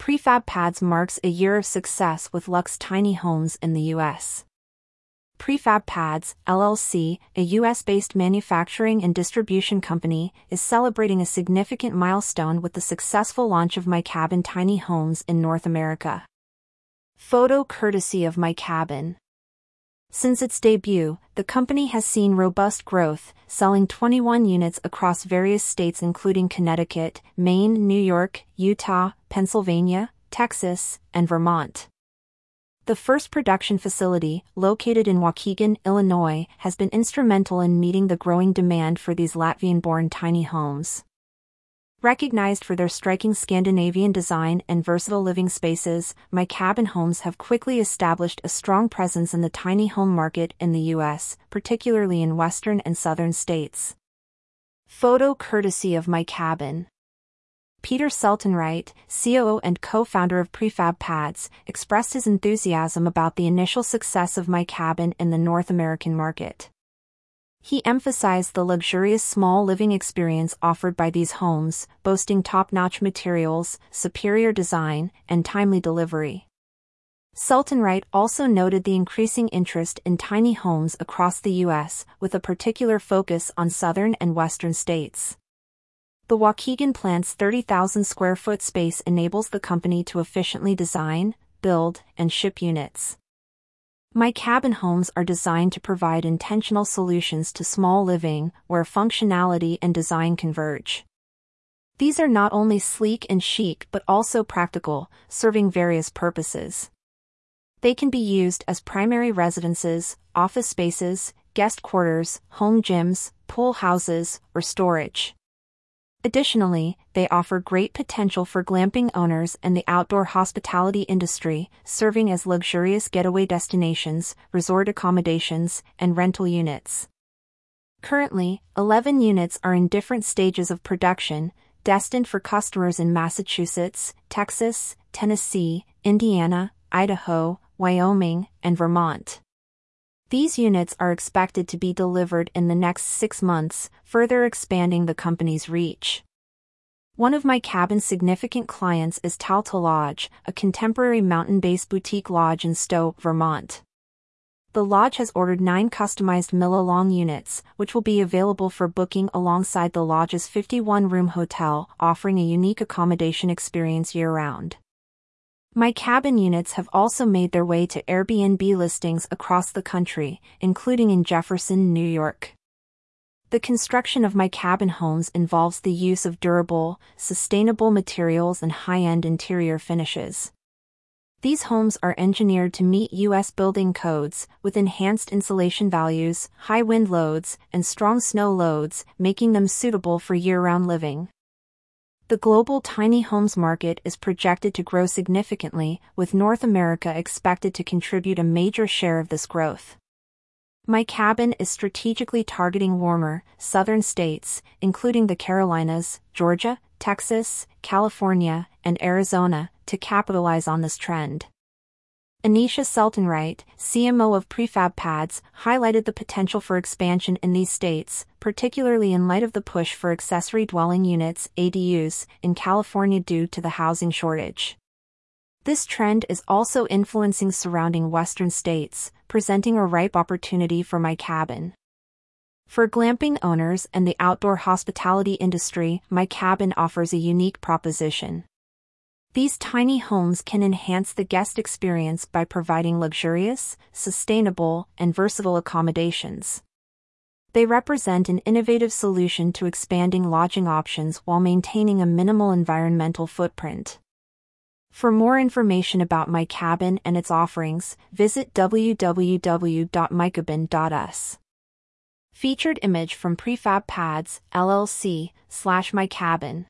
Prefab Pads marks a year of success with Luxe Tiny Homes in the U.S. Prefab Pads, LLC, a U.S. based manufacturing and distribution company, is celebrating a significant milestone with the successful launch of My Cabin Tiny Homes in North America. Photo courtesy of My Cabin. Since its debut, the company has seen robust growth, selling 21 units across various states including Connecticut, Maine, New York, Utah, Pennsylvania, Texas, and Vermont. The first production facility, located in Waukegan, Illinois, has been instrumental in meeting the growing demand for these Latvian born tiny homes. Recognized for their striking Scandinavian design and versatile living spaces, My Cabin Homes have quickly established a strong presence in the tiny home market in the U.S., particularly in western and southern states. Photo courtesy of My Cabin. Peter Seltenwright, COO and co-founder of Prefab Pads, expressed his enthusiasm about the initial success of My Cabin in the North American market. He emphasized the luxurious small living experience offered by these homes, boasting top-notch materials, superior design, and timely delivery. Seltenwright also noted the increasing interest in tiny homes across the U.S., with a particular focus on southern and western states. The Waukegan plant's 30,000 square foot space enables the company to efficiently design, build, and ship units. My cabin homes are designed to provide intentional solutions to small living where functionality and design converge. These are not only sleek and chic but also practical, serving various purposes. They can be used as primary residences, office spaces, guest quarters, home gyms, pool houses, or storage. Additionally, they offer great potential for glamping owners and the outdoor hospitality industry, serving as luxurious getaway destinations, resort accommodations, and rental units. Currently, 11 units are in different stages of production, destined for customers in Massachusetts, Texas, Tennessee, Indiana, Idaho, Wyoming, and Vermont. These units are expected to be delivered in the next six months, further expanding the company's reach. One of my cabin's significant clients is Talta Lodge, a contemporary mountain-based boutique lodge in Stowe, Vermont. The lodge has ordered nine customized Millalong units, which will be available for booking alongside the lodge's 51-room hotel, offering a unique accommodation experience year-round. My cabin units have also made their way to Airbnb listings across the country, including in Jefferson, New York. The construction of my cabin homes involves the use of durable, sustainable materials and high-end interior finishes. These homes are engineered to meet U.S. building codes, with enhanced insulation values, high wind loads, and strong snow loads, making them suitable for year-round living. The global tiny homes market is projected to grow significantly, with North America expected to contribute a major share of this growth. My cabin is strategically targeting warmer, southern states, including the Carolinas, Georgia, Texas, California, and Arizona, to capitalize on this trend. Anisha Seltenwright, CMO of Prefab Pads, highlighted the potential for expansion in these states, particularly in light of the push for accessory dwelling units ADUs in California due to the housing shortage. This trend is also influencing surrounding western states, presenting a ripe opportunity for my cabin. For glamping owners and the outdoor hospitality industry, my cabin offers a unique proposition. These tiny homes can enhance the guest experience by providing luxurious, sustainable, and versatile accommodations. They represent an innovative solution to expanding lodging options while maintaining a minimal environmental footprint. For more information about my cabin and its offerings, visit www.mycabin.us. Featured image from Prefab Pads, LLC, slash my cabin.